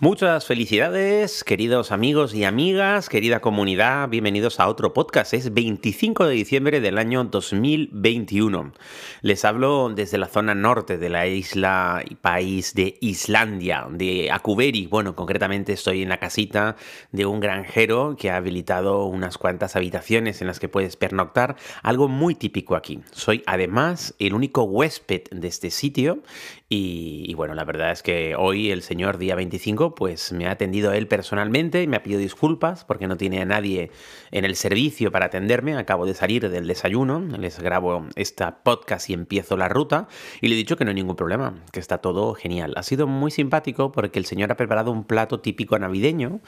Muchas felicidades, queridos amigos y amigas, querida comunidad, bienvenidos a otro podcast. Es 25 de diciembre del año 2021. Les hablo desde la zona norte de la isla y país de Islandia, de Akuberi. Bueno, concretamente estoy en la casita de un granjero que ha habilitado unas cuantas habitaciones en las que puedes pernoctar, algo muy típico aquí. Soy además el único huésped de este sitio y, y bueno, la verdad es que hoy el señor día 25 pues me ha atendido él personalmente me ha pedido disculpas porque no tiene a nadie en el servicio para atenderme. Acabo de salir del desayuno, les grabo esta podcast y empiezo la ruta y le he dicho que no hay ningún problema, que está todo genial. Ha sido muy simpático porque el señor ha preparado un plato típico navideño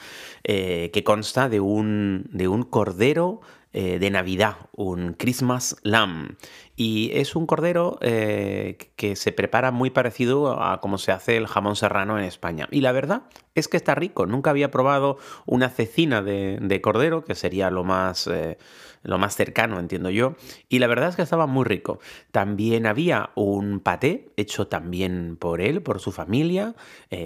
eh, que consta de un, de un cordero eh, de Navidad, un Christmas Lamb. Y es un cordero eh, que se prepara muy parecido a como se hace el jamón serrano en España. Y la verdad es que está rico. Nunca había probado una cecina de, cordero, que sería lo más, eh, lo más cercano, entiendo yo. Y la verdad es que estaba muy rico. También había un paté hecho también por él, por su familia.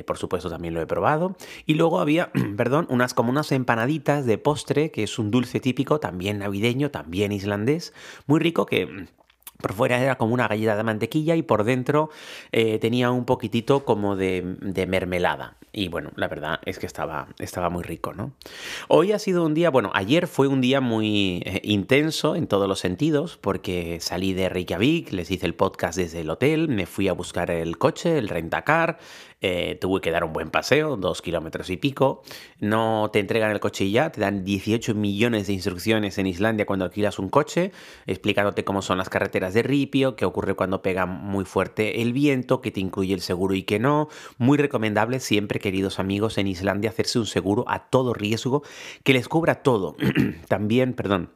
Por supuesto, también lo he probado. Y luego había, perdón, unas como unas empanaditas de postre, que es un dulce típico, también navideño, también islandés. Muy rico que por fuera era como una galleta de mantequilla y por dentro eh, tenía un poquitito como de, mermelada. Y bueno, la verdad es que estaba, estaba muy rico, ¿no? Hoy ha sido un día, bueno, ayer fue un día muy eh, intenso en todos los sentidos porque salí de Reykjavik, les hice el podcast desde el hotel, me fui a buscar el coche, el rentacar, eh, tuve que dar un buen paseo, dos kilómetros y pico. No te entregan el coche y ya, te dan 18 millones de instrucciones en Islandia cuando alquilas un coche, explicándote cómo son las carreteras de ripio, qué ocurre cuando pega muy fuerte el viento, qué te incluye el seguro y qué no. Muy recomendable siempre, queridos amigos, en Islandia hacerse un seguro a todo riesgo que les cubra todo. También, perdón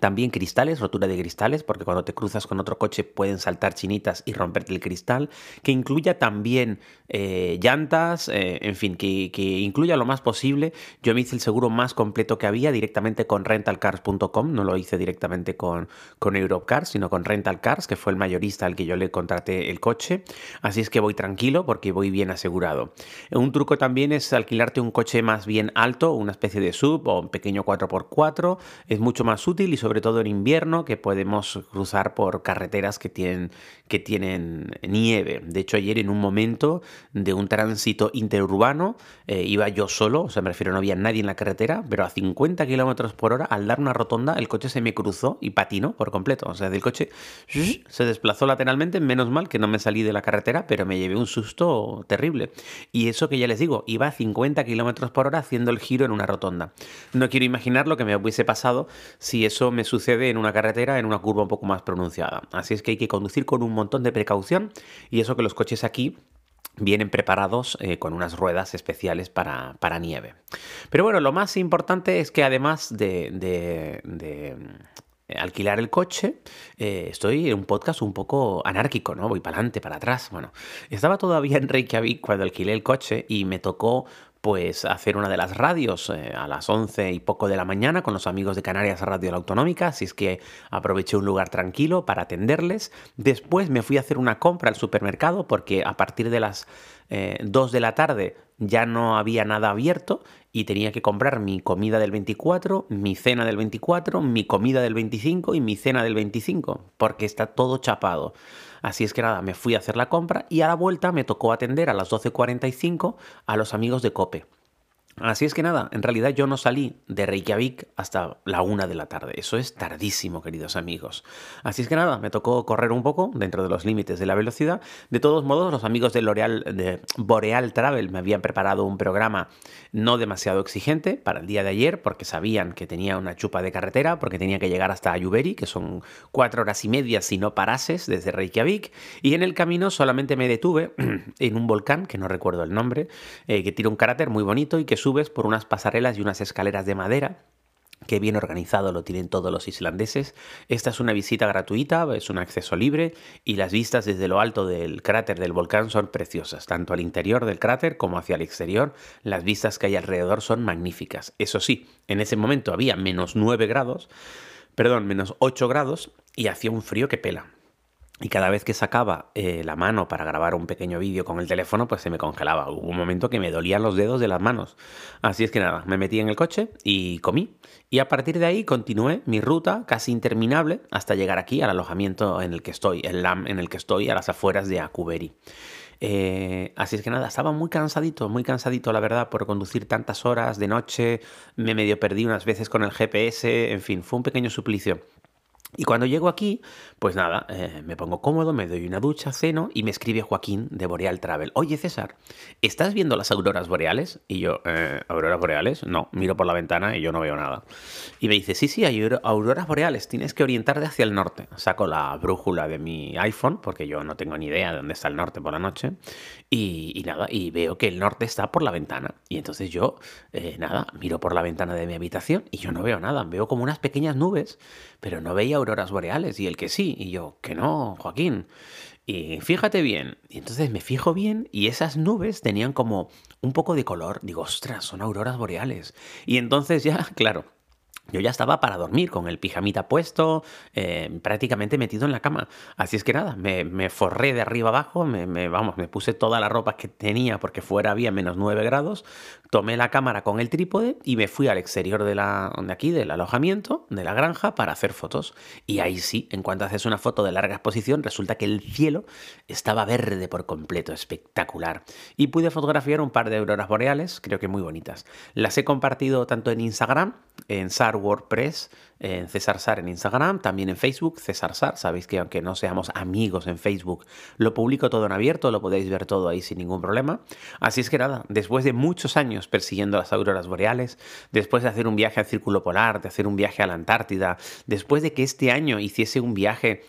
también cristales, rotura de cristales, porque cuando te cruzas con otro coche pueden saltar chinitas y romperte el cristal. Que incluya también eh, llantas, eh, en fin, que, incluya lo más posible. Yo me hice el seguro más completo que había directamente con rentalcars.com, no lo hice directamente con, con Europecars, sino con Rentalcars, que fue el mayorista al que yo le contraté el coche. Así es que voy tranquilo porque voy bien asegurado. Un truco también es alquilarte un coche más bien alto, una especie de sub o un pequeño 4x4. Es mucho más útil y sobre todo en invierno, que podemos cruzar por carreteras que tienen, que tienen nieve. De hecho, ayer en un momento de un tránsito interurbano, eh, iba yo solo, o sea, me refiero, no había nadie en la carretera, pero a 50 kilómetros por hora, al dar una rotonda, el coche se me cruzó y patinó por completo. O sea, el coche se desplazó lateralmente, menos mal que no me salí de la carretera, pero me llevé un susto terrible. Y eso que ya les digo, iba a 50 kilómetros por hora haciendo el giro en una rotonda. No quiero imaginar lo que me hubiese pasado si eso me sucede en una carretera en una curva un poco más pronunciada. Así es que hay que conducir con un montón de precaución y eso que los coches aquí vienen preparados eh, con unas ruedas especiales para, nieve. Pero bueno, lo más importante es que además de, mm, alquilar el coche, eh, estoy en un podcast un poco anárquico, ¿no? Voy para adelante, para atrás. Bueno, estaba todavía en Reykjavik cuando alquilé el coche y me tocó pues hacer una de las radios eh, a las 11 y poco de la mañana con los amigos de Canarias Radio La Autonómica, así es que aproveché un lugar tranquilo para atenderles. Después me fui a hacer una compra al supermercado porque a partir de las 2 eh, de la tarde ya no había nada abierto y tenía que comprar mi comida del 24, mi cena del 24, mi comida del 25 y mi cena del 25, porque está todo chapado. Así es que nada, me fui a hacer la compra y a la vuelta me tocó atender a las 12.45 a los amigos de Cope. Así es que nada, en realidad yo no salí de Reykjavik hasta la una de la tarde. Eso es tardísimo, queridos amigos. Así es que nada, me tocó correr un poco dentro de los límites de la velocidad. De todos modos, los amigos de L'Oreal, de Boreal Travel, me habían preparado un programa no demasiado exigente para el día de ayer, porque sabían que tenía una chupa de carretera, porque tenía que llegar hasta Ayuberi, que son cuatro horas y media si no parases desde Reykjavik. Y en el camino solamente me detuve en un volcán, que no recuerdo el nombre, eh, que tira un cráter muy bonito y que subes por unas pasarelas y unas escaleras de madera Qué bien organizado lo tienen todos los islandeses. Esta es una visita gratuita, es un acceso libre y las vistas desde lo alto del cráter del volcán son preciosas, tanto al interior del cráter como hacia el exterior. Las vistas que hay alrededor son magníficas. Eso sí, en ese momento había menos 9 grados, perdón, menos 8 grados y hacía un frío que pela y cada vez que sacaba eh, la mano para grabar un pequeño vídeo con el teléfono, pues se me congelaba. Hubo un momento que me dolían los dedos de las manos. Así es que nada, me metí en el coche y comí. Y a partir de ahí continué mi ruta casi interminable hasta llegar aquí al alojamiento en el que estoy, el LAM en el que estoy, a las afueras de Akuberi. Eh, así es que nada, estaba muy cansadito, muy cansadito la verdad por conducir tantas horas de noche, me medio perdí unas veces con el GPS, en fin, fue un pequeño suplicio. Y cuando llego aquí, pues nada, eh, me pongo cómodo, me doy una ducha, ceno y me escribe Joaquín de Boreal Travel. Oye César, ¿estás viendo las auroras boreales? Y yo, eh, ¿auroras boreales? No, miro por la ventana y yo no veo nada. Y me dice, sí, sí, hay auroras boreales, tienes que orientarte hacia el norte. Saco la brújula de mi iPhone, porque yo no tengo ni idea de dónde está el norte por la noche. Y, nada, y veo que el norte está por la ventana. Y entonces yo, eh, nada, miro por la ventana de mi habitación y yo no veo nada. Veo como unas pequeñas nubes, pero no veía auroras boreales. Y el que sí, y yo, que no, Joaquín. Y fíjate bien. Y entonces me fijo bien y esas nubes tenían como un poco de color. Digo, ostras, son auroras boreales. Y entonces ya, claro, yo ya estaba para dormir con el pijamita puesto, eh, prácticamente metido en la cama. Así es que nada, me, forré de arriba abajo, me, vamos, me puse toda la ropa que tenía porque fuera había menos 9 grados, tomé la cámara con el trípode y me fui al exterior de, la, de aquí, del alojamiento, de la granja, para hacer fotos. Y ahí sí, en cuanto haces una foto de larga exposición, resulta que el cielo estaba verde por completo, espectacular. Y pude fotografiar un par de auroras boreales, creo que muy bonitas. Las he compartido tanto en Instagram, en Sar WordPress, en César Sar en Instagram, también en Facebook, César Sar. Sabéis que aunque no seamos amigos en Facebook, lo publico todo en abierto, lo podéis ver todo ahí sin ningún problema. Así es que nada, después de muchos años persiguiendo las auroras boreales, después de hacer un viaje al Círculo Polar, de hacer un viaje a la Antártida, después de que este año hiciese un viaje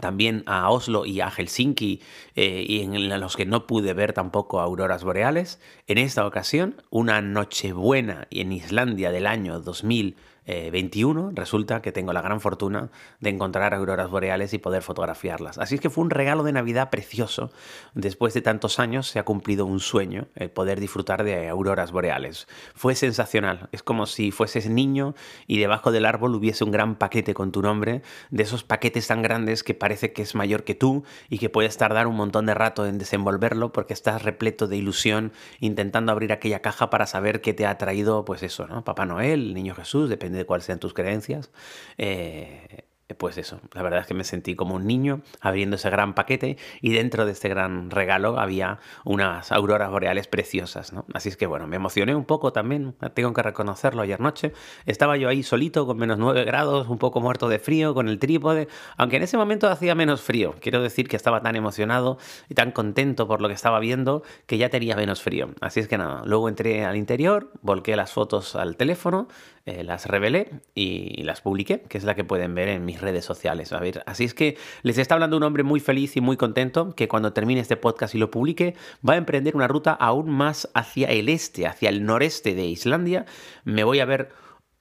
también a Oslo y a Helsinki eh, y en los que no pude ver tampoco auroras boreales. En esta ocasión, una Nochebuena en Islandia del año 2000 21 eh, resulta que tengo la gran fortuna de encontrar auroras boreales y poder fotografiarlas. Así es que fue un regalo de Navidad precioso. Después de tantos años se ha cumplido un sueño, el poder disfrutar de auroras boreales. Fue sensacional. Es como si fueses niño y debajo del árbol hubiese un gran paquete con tu nombre, de esos paquetes tan grandes que parece que es mayor que tú y que puedes tardar un montón de rato en desenvolverlo porque estás repleto de ilusión intentando abrir aquella caja para saber qué te ha traído, pues eso, ¿no? Papá Noel, el Niño Jesús, depende de cuáles sean tus creencias. Eh, pues eso, la verdad es que me sentí como un niño abriendo ese gran paquete y dentro de este gran regalo había unas auroras boreales preciosas, ¿no? Así es que bueno, me emocioné un poco también, tengo que reconocerlo ayer noche. Estaba yo ahí solito con menos 9 grados, un poco muerto de frío, con el trípode, aunque en ese momento hacía menos frío. Quiero decir que estaba tan emocionado y tan contento por lo que estaba viendo que ya tenía menos frío. Así es que nada, luego entré al interior, volqué las fotos al teléfono eh, las revelé y las publiqué, que es la que pueden ver en mis redes sociales. A ver, así es que les está hablando un hombre muy feliz y muy contento que cuando termine este podcast y lo publique va a emprender una ruta aún más hacia el este, hacia el noreste de Islandia. Me voy a ver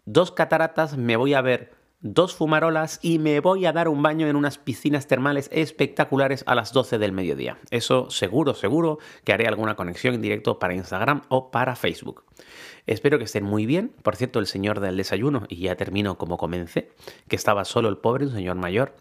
dos cataratas, me voy a ver dos fumarolas y me voy a dar un baño en unas piscinas termales espectaculares a las 12 del mediodía. Eso seguro, seguro que haré alguna conexión en directo para Instagram o para Facebook. Espero que estén muy bien. Por cierto, el señor del desayuno, y ya termino como comencé, que estaba solo el pobre, un señor mayor,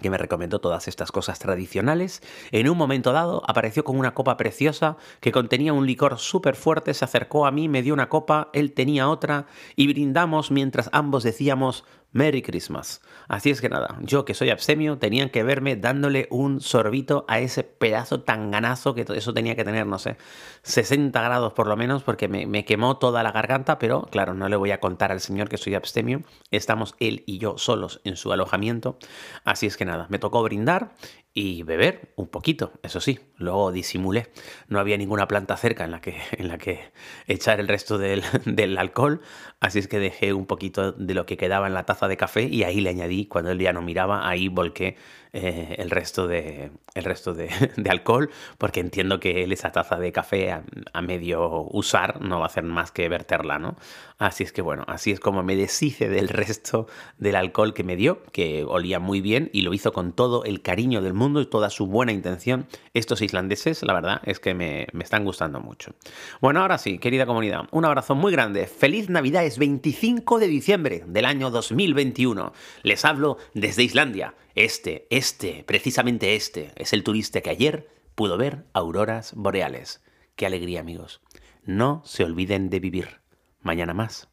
que me recomendó todas estas cosas tradicionales, en un momento dado apareció con una copa preciosa que contenía un licor súper fuerte, se acercó a mí, me dio una copa, él tenía otra, y brindamos mientras ambos decíamos Merry Christmas. Así es que nada, yo que soy abstemio, tenían que verme dándole un sorbito a ese pedazo tan ganazo que eso tenía que tener, no sé, 60 grados por lo menos, porque me, quemó toda la garganta, pero claro, no le voy a contar al señor que soy abstemio. Estamos él y yo solos en su alojamiento. Así es que nada, me tocó brindar y beber un poquito, eso sí, luego disimulé. No había ninguna planta cerca en la que, en la que echar el resto del, alcohol, así es que dejé un poquito de lo que quedaba en la taza de café y ahí le añadí, cuando él ya no miraba, ahí volqué eh, el resto, de, el resto de, alcohol, porque entiendo que él esa taza de café a, a, medio usar no va a hacer más que verterla, ¿no? Así es que bueno, así es como me deshice del resto del alcohol que me dio, que olía muy bien y lo hizo con todo el cariño del mundo y toda su buena intención. Estos islandeses, la verdad, es que me, me están gustando mucho. Bueno, ahora sí, querida comunidad, un abrazo muy grande. Feliz Navidad, es 25 de diciembre del año 2021. Les hablo desde Islandia. Este, este, precisamente este, es el turista que ayer pudo ver auroras boreales. Qué alegría, amigos. No se olviden de vivir. Mañana más.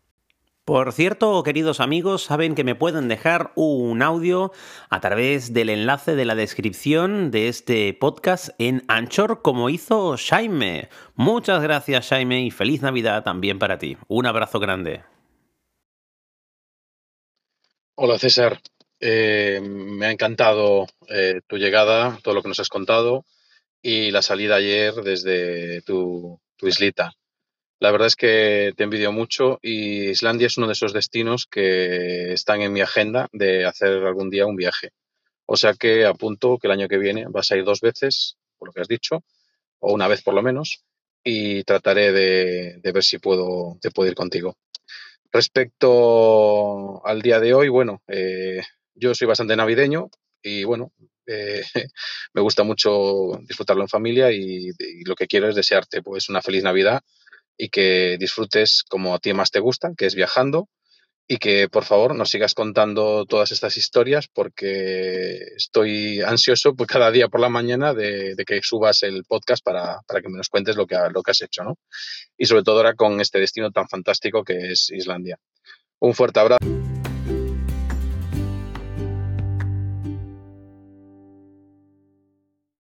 Por cierto, queridos amigos, saben que me pueden dejar un audio a través del enlace de la descripción de este podcast en Anchor, como hizo Jaime. Muchas gracias, Jaime, y feliz Navidad también para ti. Un abrazo grande. Hola, César. Eh, me ha encantado eh, tu llegada, todo lo que nos has contado y la salida ayer desde tu, tu, islita. La verdad es que te envidio mucho y Islandia es uno de esos destinos que están en mi agenda de hacer algún día un viaje. O sea que apunto que el año que viene vas a ir dos veces, por lo que has dicho, o una vez por lo menos, y trataré de, ver si puedo, te puedo ir contigo. Respecto al día de hoy, bueno, eh, yo soy bastante navideño y bueno, eh, me gusta mucho disfrutarlo en familia y, y, lo que quiero es desearte pues una feliz Navidad y que disfrutes como a ti más te gusta, que es viajando y que por favor nos sigas contando todas estas historias porque estoy ansioso pues, cada día por la mañana de, que subas el podcast para, para, que me nos cuentes lo que, lo que has hecho, ¿no? Y sobre todo ahora con este destino tan fantástico que es Islandia. Un fuerte abrazo.